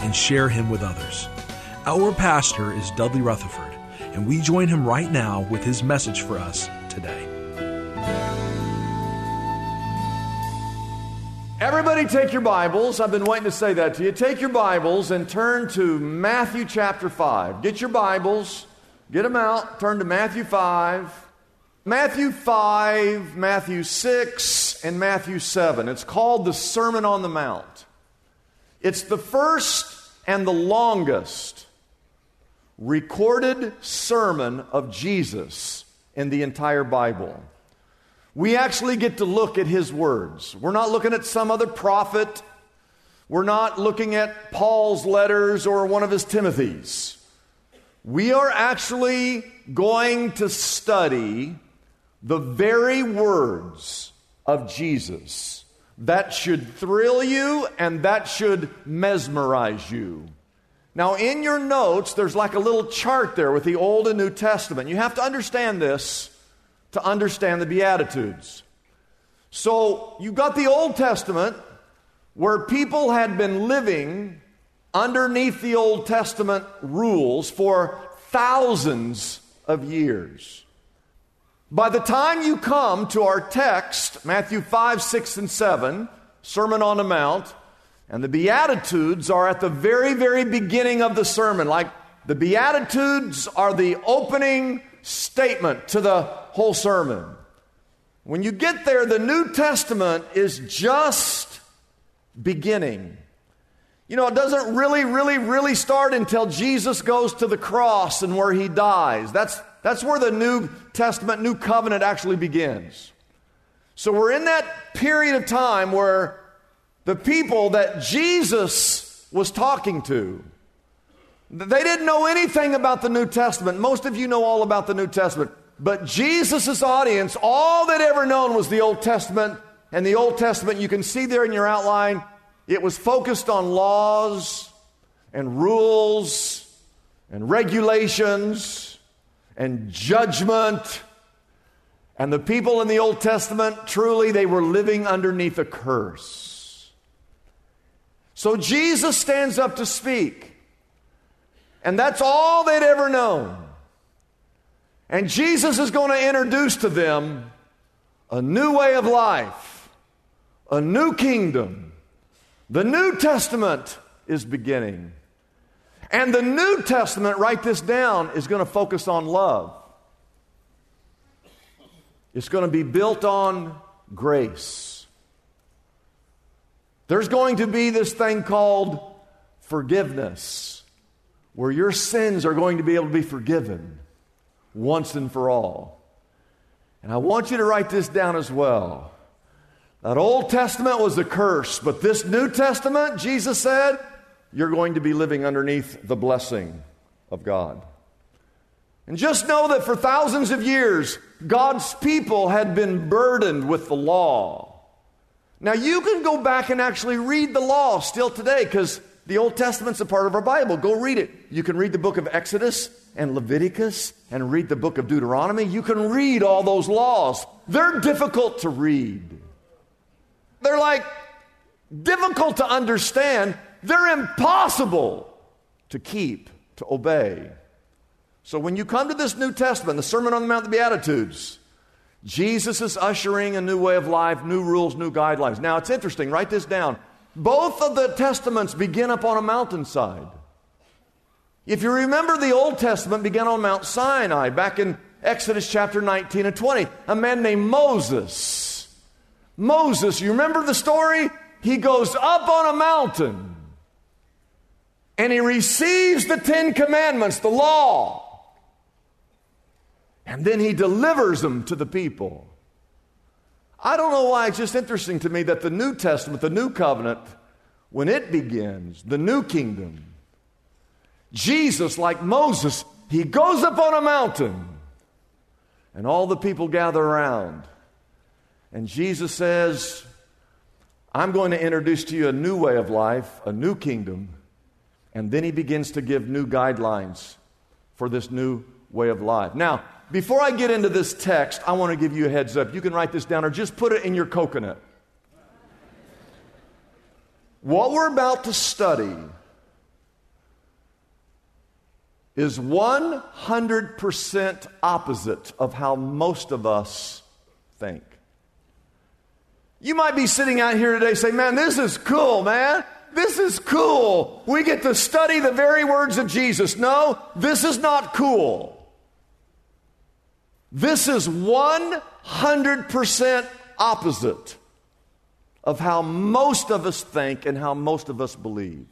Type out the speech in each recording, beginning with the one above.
and share him with others. Our pastor is Dudley Rutherford, and we join him right now with his message for us today. Everybody, take your Bibles. I've been waiting to say that to you. Take your Bibles and turn to Matthew chapter 5. Get your Bibles, get them out, turn to Matthew 5. Matthew 5, Matthew 6, and Matthew 7. It's called the Sermon on the Mount. It's the first and the longest recorded sermon of Jesus in the entire Bible. We actually get to look at his words. We're not looking at some other prophet. We're not looking at Paul's letters or one of his Timothy's. We are actually going to study the very words of Jesus. That should thrill you and that should mesmerize you. Now, in your notes, there's like a little chart there with the Old and New Testament. You have to understand this to understand the Beatitudes. So, you've got the Old Testament where people had been living underneath the Old Testament rules for thousands of years. By the time you come to our text, Matthew 5, 6, and 7, Sermon on the Mount, and the Beatitudes are at the very, very beginning of the sermon. Like the Beatitudes are the opening statement to the whole sermon. When you get there, the New Testament is just beginning. You know, it doesn't really, really, really start until Jesus goes to the cross and where he dies. That's, that's where the New Testament, New Covenant actually begins. So we're in that period of time where the people that Jesus was talking to, they didn't know anything about the New Testament. Most of you know all about the New Testament. But Jesus' audience, all they'd ever known was the Old Testament. And the Old Testament, you can see there in your outline, it was focused on laws and rules and regulations and judgment. And the people in the Old Testament, truly, they were living underneath a curse. So Jesus stands up to speak. And that's all they'd ever known. And Jesus is going to introduce to them a new way of life, a new kingdom. The New Testament is beginning. And the New Testament, write this down, is going to focus on love. It's going to be built on grace. There's going to be this thing called forgiveness, where your sins are going to be able to be forgiven once and for all. And I want you to write this down as well. That Old Testament was a curse, but this New Testament, Jesus said, you're going to be living underneath the blessing of God. And just know that for thousands of years, God's people had been burdened with the law. Now, you can go back and actually read the law still today because the Old Testament's a part of our Bible. Go read it. You can read the book of Exodus and Leviticus and read the book of Deuteronomy. You can read all those laws. They're difficult to read. They're like difficult to understand. They're impossible to keep, to obey. So when you come to this New Testament, the Sermon on the Mount, the Beatitudes, Jesus is ushering a new way of life, new rules, new guidelines. Now it's interesting, write this down. Both of the testaments begin up on a mountainside. If you remember, the Old Testament began on Mount Sinai back in Exodus chapter 19 and 20. A man named Moses. Moses, you remember the story? He goes up on a mountain and he receives the Ten Commandments, the law. And then he delivers them to the people. I don't know why it's just interesting to me that the New Testament, the New Covenant, when it begins, the new kingdom, Jesus, like Moses, he goes up on a mountain and all the people gather around. And Jesus says, I'm going to introduce to you a new way of life, a new kingdom. And then he begins to give new guidelines for this new way of life. Now, before I get into this text, I want to give you a heads up. You can write this down or just put it in your coconut. What we're about to study is 100% opposite of how most of us think. You might be sitting out here today saying, Man, this is cool, man. This is cool. We get to study the very words of Jesus. No, this is not cool. This is 100% opposite of how most of us think and how most of us believe.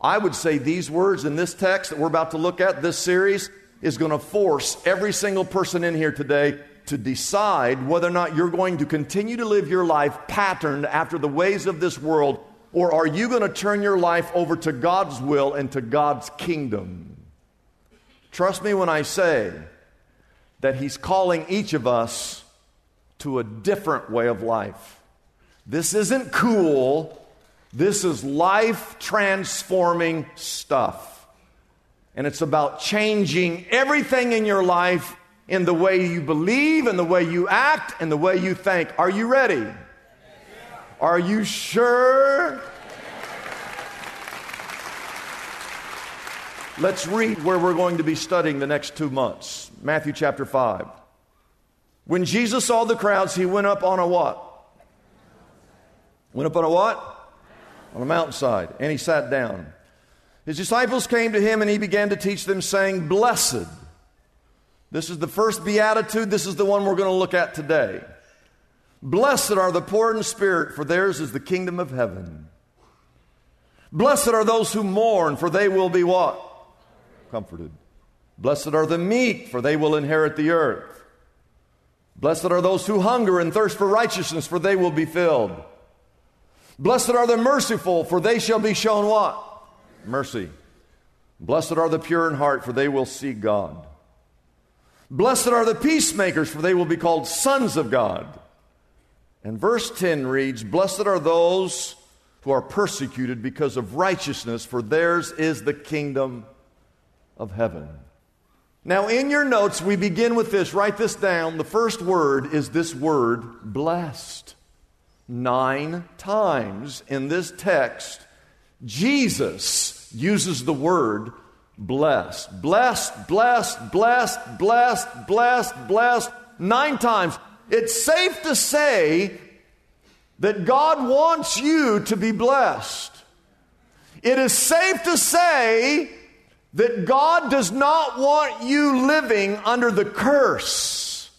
I would say these words in this text that we're about to look at, this series, is going to force every single person in here today to decide whether or not you're going to continue to live your life patterned after the ways of this world, or are you going to turn your life over to God's will and to God's kingdom. Trust me when I say that He's calling each of us to a different way of life. This isn't cool. This is life transforming stuff. And it's about changing everything in your life in the way you believe, in the way you act, in the way you think. Are you ready? Are you sure? Let's read where we're going to be studying the next two months. Matthew chapter 5. When Jesus saw the crowds, he went up on a what? Went up on a what? on a mountainside, and he sat down. His disciples came to him, and he began to teach them, saying, Blessed. This is the first beatitude. This is the one we're going to look at today. Blessed are the poor in spirit, for theirs is the kingdom of heaven. Blessed are those who mourn, for they will be what? Comforted. Blessed are the meek, for they will inherit the earth. Blessed are those who hunger and thirst for righteousness, for they will be filled. Blessed are the merciful, for they shall be shown what? Mercy. Blessed are the pure in heart, for they will see God. Blessed are the peacemakers, for they will be called sons of God. And verse 10 reads Blessed are those who are persecuted because of righteousness, for theirs is the kingdom of heaven. Now, in your notes, we begin with this. Write this down. The first word is this word, blessed nine times in this text, Jesus uses the word blessed. Blessed, blessed, blessed, blessed, blessed, blessed, nine times. It's safe to say that God wants you to be blessed. It is safe to say that God does not want you living under the curse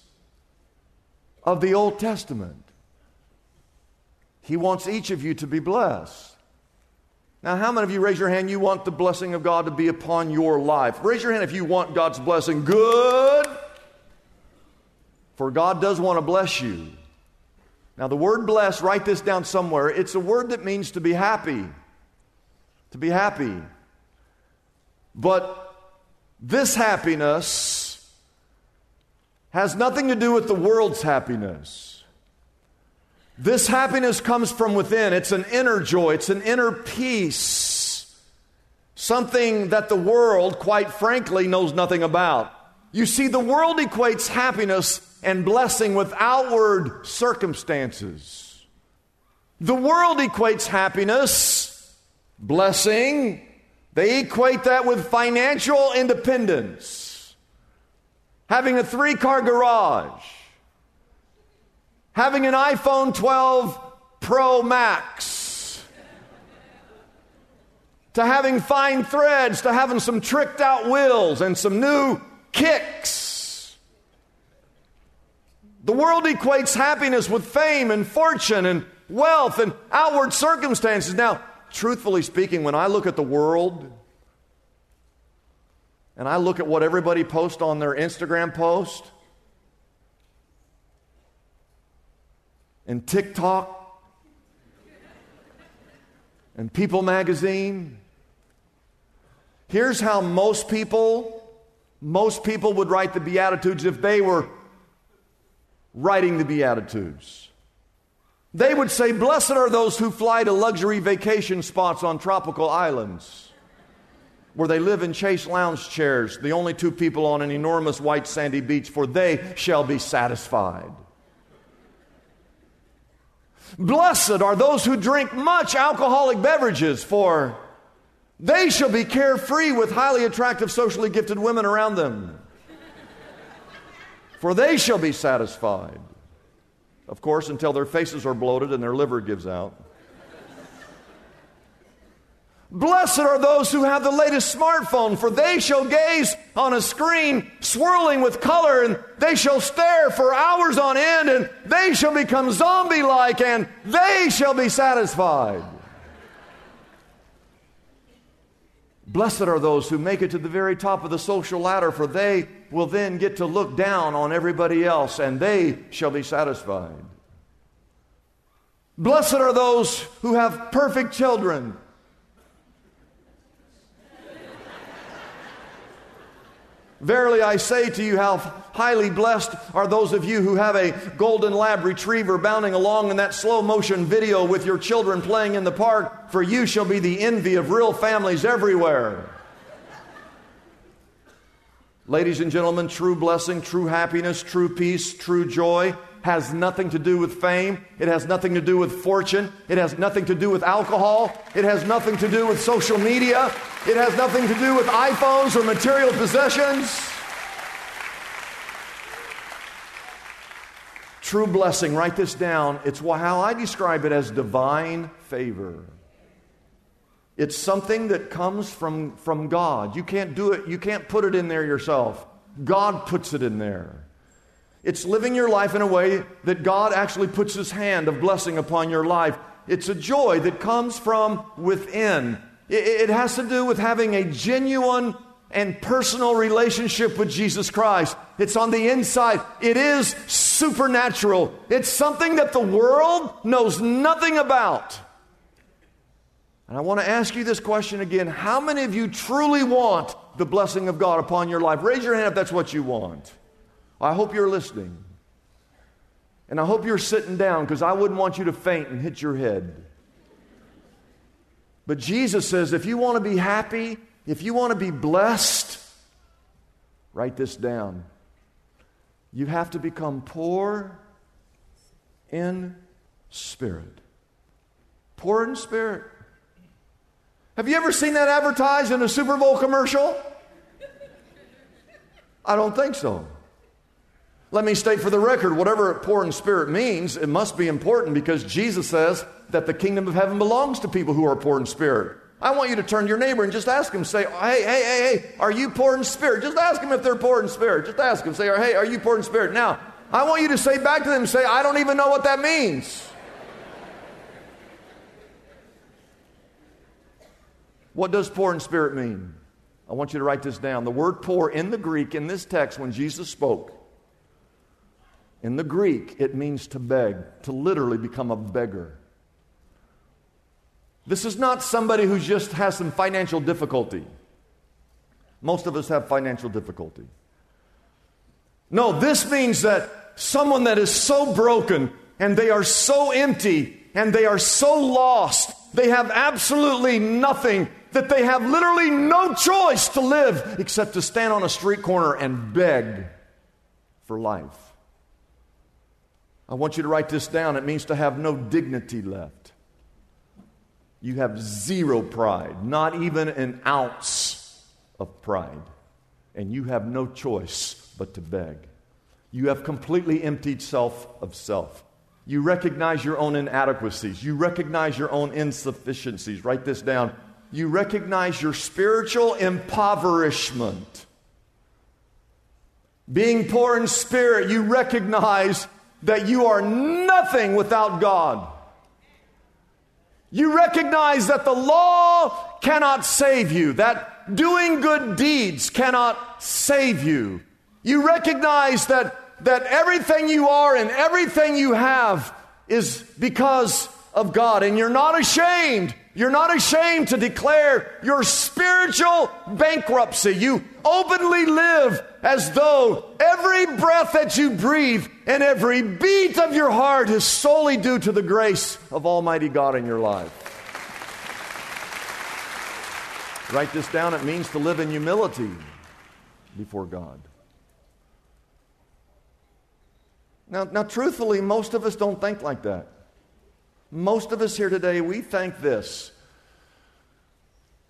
of the Old Testament. He wants each of you to be blessed. Now, how many of you raise your hand? You want the blessing of God to be upon your life? Raise your hand if you want God's blessing. Good. For God does want to bless you. Now, the word bless, write this down somewhere. It's a word that means to be happy. To be happy. But this happiness has nothing to do with the world's happiness. This happiness comes from within. It's an inner joy, it's an inner peace. Something that the world, quite frankly, knows nothing about. You see, the world equates happiness and blessing with outward circumstances. The world equates happiness, blessing, they equate that with financial independence. having a three car garage, having an iPhone 12 Pro Max, to having fine threads, to having some tricked out wheels and some new kicks. The world equates happiness with fame and fortune and wealth and outward circumstances. Now, truthfully speaking, when I look at the world and I look at what everybody posts on their Instagram post and TikTok and People magazine, here's how most people most people would write the beatitudes if they were writing the beatitudes. They would say, Blessed are those who fly to luxury vacation spots on tropical islands where they live in chaise lounge chairs, the only two people on an enormous white sandy beach, for they shall be satisfied. Blessed are those who drink much alcoholic beverages, for they shall be carefree with highly attractive, socially gifted women around them. For they shall be satisfied. Of course, until their faces are bloated and their liver gives out. Blessed are those who have the latest smartphone, for they shall gaze on a screen swirling with color, and they shall stare for hours on end, and they shall become zombie like, and they shall be satisfied. Blessed are those who make it to the very top of the social ladder, for they will then get to look down on everybody else, and they shall be satisfied. Blessed are those who have perfect children Verily I say to you, how highly blessed are those of you who have a golden lab retriever bounding along in that slow motion video with your children playing in the park, for you shall be the envy of real families everywhere. Ladies and gentlemen, true blessing, true happiness, true peace, true joy has nothing to do with fame. It has nothing to do with fortune. It has nothing to do with alcohol. It has nothing to do with social media. It has nothing to do with iPhones or material possessions. True blessing, write this down. It's how I describe it as divine favor. It's something that comes from, from God. You can't do it, you can't put it in there yourself. God puts it in there. It's living your life in a way that God actually puts His hand of blessing upon your life. It's a joy that comes from within. It, has to do with having a genuine and personal relationship with Jesus Christ. It's on the inside. It is supernatural. It's something that the world knows nothing about. And I want to ask you this question again. How many of you truly want the blessing of God upon your life? Raise your hand if that's what you want. I hope you're listening. And I hope you're sitting down because I wouldn't want you to faint and hit your head. But Jesus says if you want to be happy, if you want to be blessed, write this down. You have to become poor in spirit. Poor in spirit. Have you ever seen that advertised in a Super Bowl commercial? I don't think so. Let me state for the record whatever poor in spirit means, it must be important because Jesus says that the kingdom of heaven belongs to people who are poor in spirit. I want you to turn to your neighbor and just ask him, say, hey, hey, hey, hey, are you poor in spirit? Just ask them if they're poor in spirit. Just ask them, say, hey, are you poor in spirit? Now, I want you to say back to them, say, I don't even know what that means. What does poor in spirit mean? I want you to write this down. The word poor in the Greek, in this text, when Jesus spoke, in the Greek, it means to beg, to literally become a beggar. This is not somebody who just has some financial difficulty. Most of us have financial difficulty. No, this means that someone that is so broken and they are so empty and they are so lost, they have absolutely nothing, that they have literally no choice to live except to stand on a street corner and beg for life. I want you to write this down. It means to have no dignity left. You have zero pride, not even an ounce of pride. And you have no choice but to beg. You have completely emptied self of self. You recognize your own inadequacies. You recognize your own insufficiencies. Write this down. You recognize your spiritual impoverishment. Being poor in spirit, you recognize that you are nothing without God. You recognize that the law cannot save you, that doing good deeds cannot save you. You recognize that, that everything you are and everything you have is because of God, and you're not ashamed you're not ashamed to declare your spiritual bankruptcy. You openly live as though every breath that you breathe and every beat of your heart is solely due to the grace of Almighty God in your life. Write this down. It means to live in humility before God. Now, now, truthfully, most of us don't think like that. Most of us here today, we think this.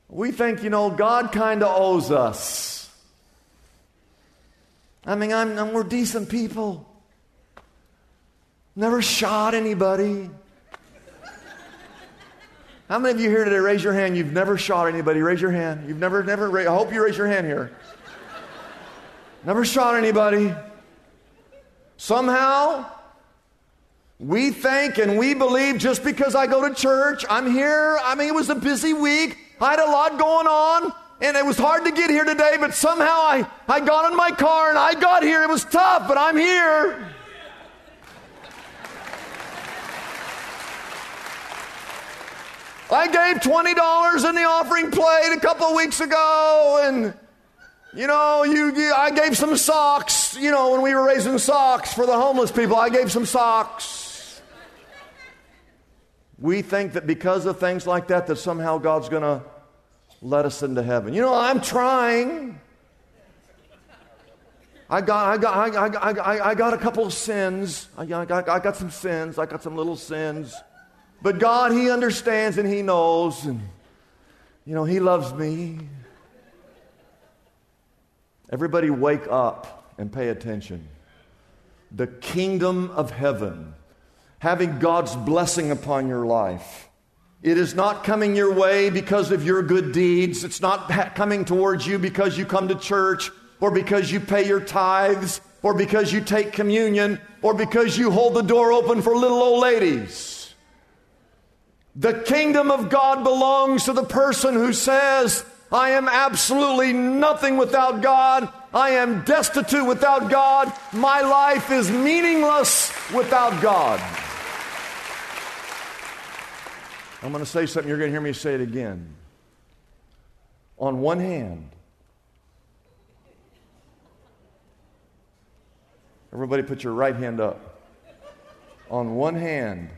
We think, you know, God kind of owes us. I mean, I'm, I'm, we're decent people. Never shot anybody. How many of you here today raise your hand? You've never shot anybody. Raise your hand. You've never, never, I hope you raise your hand here. Never shot anybody. Somehow, we think and we believe just because I go to church, I'm here. I mean, it was a busy week. I had a lot going on, and it was hard to get here today, but somehow I, I got in my car and I got here. It was tough, but I'm here. I gave $20 in the offering plate a couple weeks ago, and you know, you, you, I gave some socks, you know, when we were raising socks for the homeless people. I gave some socks. We think that because of things like that, that somehow God's going to let us into heaven. You know, I'm trying. I got, I got, I, I, I, I got a couple of sins. I got, I got some sins. I got some little sins. But God, He understands and He knows. And, you know, He loves me. Everybody wake up and pay attention. The kingdom of heaven having God's blessing upon your life. It is not coming your way because of your good deeds. It's not coming towards you because you come to church or because you pay your tithes or because you take communion or because you hold the door open for little old ladies. The kingdom of God belongs to the person who says, I am absolutely nothing without God. I am destitute without God. My life is meaningless without God. I'm going to say something, you're going to hear me say it again. On one hand, everybody put your right hand up. On one hand,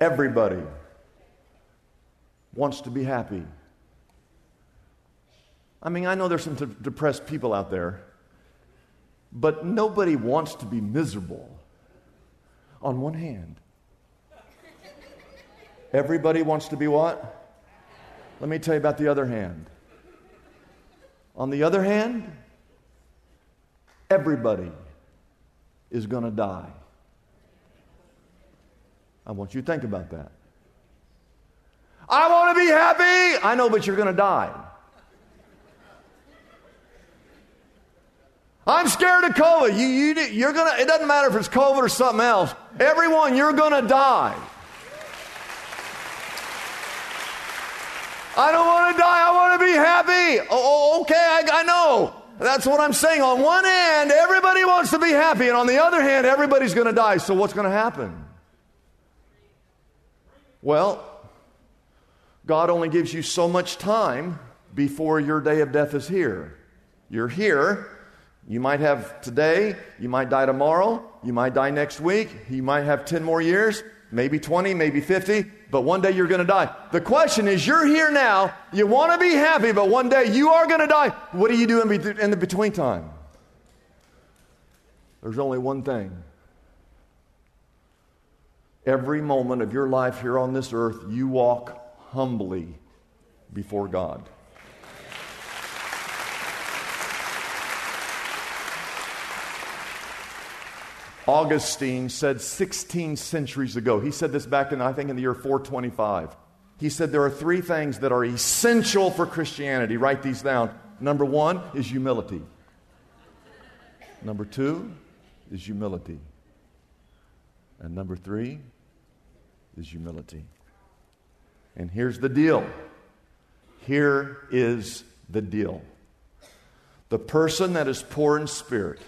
everybody wants to be happy. I mean, I know there's some depressed people out there, but nobody wants to be miserable on one hand. Everybody wants to be what? Let me tell you about the other hand. On the other hand, everybody is going to die. I want you to think about that. I want to be happy. I know, but you're going to die. I'm scared of COVID. You, you, you're gonna, it doesn't matter if it's COVID or something else. Everyone, you're going to die. I don't want to die. I want to be happy. Oh, oh, okay, I, I know. That's what I'm saying. On one hand, everybody wants to be happy, and on the other hand, everybody's going to die. So, what's going to happen? Well, God only gives you so much time before your day of death is here. You're here. You might have today, you might die tomorrow, you might die next week, you might have 10 more years, maybe 20, maybe 50 but one day you're going to die. The question is, you're here now, you want to be happy, but one day you are going to die. What do you do in, the between time? There's only one thing. Every moment of your life here on this earth, you walk humbly before God. Augustine said 16 centuries ago. He said this back in, I think, in the year 425. He said there are three things that are essential for Christianity. Write these down. Number one is humility. Number two is humility. And number three is humility. And here's the deal. Here is the deal. The person that is poor in spirit,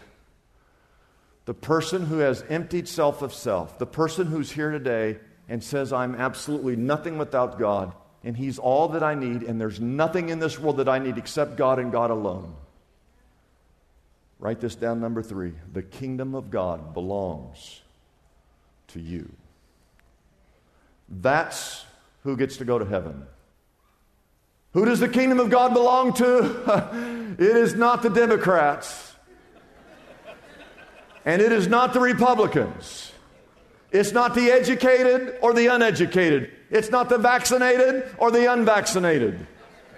the person who has emptied self of self, the person who's here today and says, I'm absolutely nothing without God, and He's all that I need, and there's nothing in this world that I need except God and God alone. Write this down, number three. The kingdom of God belongs to you. That's who gets to go to heaven. Who does the kingdom of God belong to? it is not the Democrats. And it is not the Republicans. It's not the educated or the uneducated. It's not the vaccinated or the unvaccinated.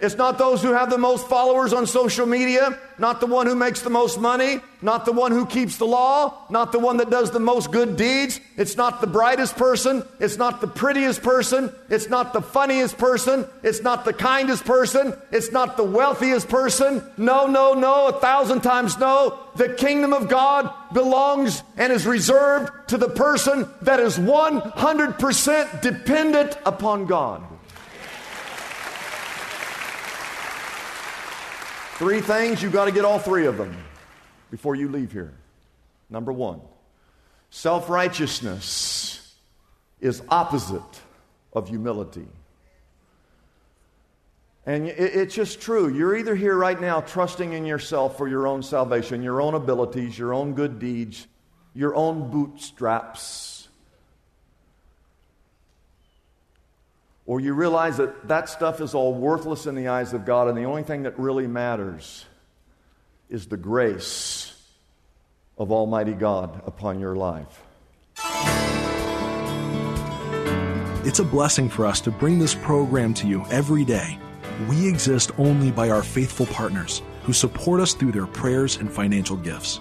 It's not those who have the most followers on social media, not the one who makes the most money, not the one who keeps the law, not the one that does the most good deeds. It's not the brightest person. It's not the prettiest person. It's not the funniest person. It's not the kindest person. It's not the wealthiest person. No, no, no, a thousand times no. The kingdom of God belongs and is reserved to the person that is 100% dependent upon God. Three things, you've got to get all three of them before you leave here. Number one, self righteousness is opposite of humility. And it's just true. You're either here right now trusting in yourself for your own salvation, your own abilities, your own good deeds, your own bootstraps or you realize that that stuff is all worthless in the eyes of God, and the only thing that really matters is the grace of Almighty God upon your life. It's a blessing for us to bring this program to you every day. We exist only by our faithful partners who support us through their prayers and financial gifts.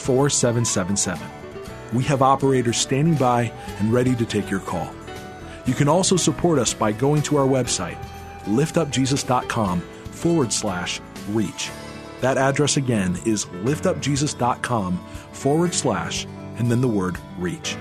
4777. We have operators standing by and ready to take your call. You can also support us by going to our website, liftupjesus.com forward slash reach. That address again is liftupjesus.com forward slash and then the word reach.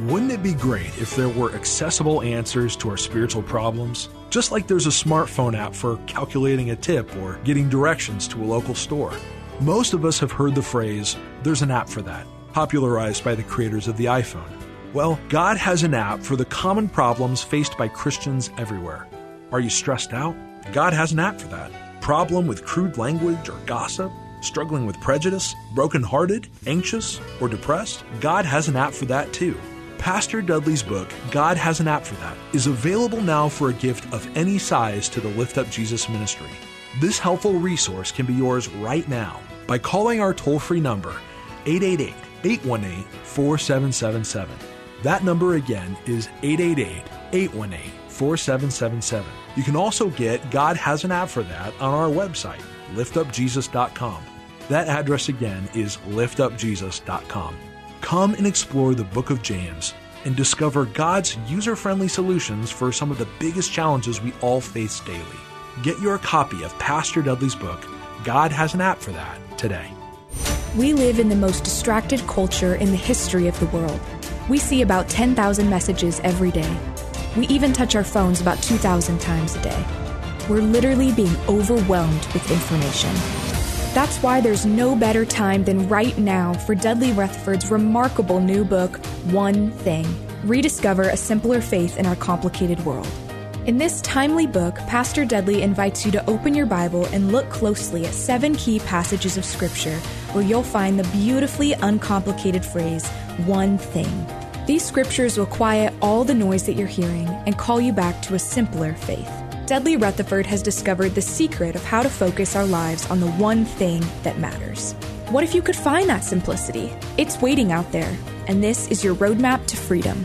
Wouldn't it be great if there were accessible answers to our spiritual problems? Just like there's a smartphone app for calculating a tip or getting directions to a local store. Most of us have heard the phrase, there's an app for that, popularized by the creators of the iPhone. Well, God has an app for the common problems faced by Christians everywhere. Are you stressed out? God has an app for that. Problem with crude language or gossip? Struggling with prejudice? Brokenhearted? Anxious? Or depressed? God has an app for that too. Pastor Dudley's book, God Has an App for That, is available now for a gift of any size to the Lift Up Jesus ministry. This helpful resource can be yours right now by calling our toll free number 888 818 4777. That number again is 888 818 4777. You can also get God Has an App for That on our website, liftupjesus.com. That address again is liftupjesus.com. Come and explore the book of James and discover God's user friendly solutions for some of the biggest challenges we all face daily. Get your copy of Pastor Dudley's book, God Has an App for That, today. We live in the most distracted culture in the history of the world. We see about 10,000 messages every day. We even touch our phones about 2,000 times a day. We're literally being overwhelmed with information. That's why there's no better time than right now for Dudley Rutherford's remarkable new book, One Thing Rediscover a Simpler Faith in Our Complicated World. In this timely book, Pastor Dudley invites you to open your Bible and look closely at seven key passages of Scripture where you'll find the beautifully uncomplicated phrase, one thing. These scriptures will quiet all the noise that you're hearing and call you back to a simpler faith. Dudley Rutherford has discovered the secret of how to focus our lives on the one thing that matters. What if you could find that simplicity? It's waiting out there, and this is your roadmap to freedom.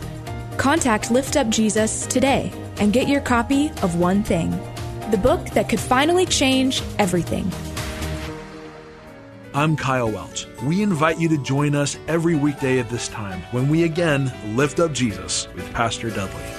Contact Lift Up Jesus today and get your copy of One Thing, the book that could finally change everything. I'm Kyle Welch. We invite you to join us every weekday at this time when we again lift up Jesus with Pastor Dudley.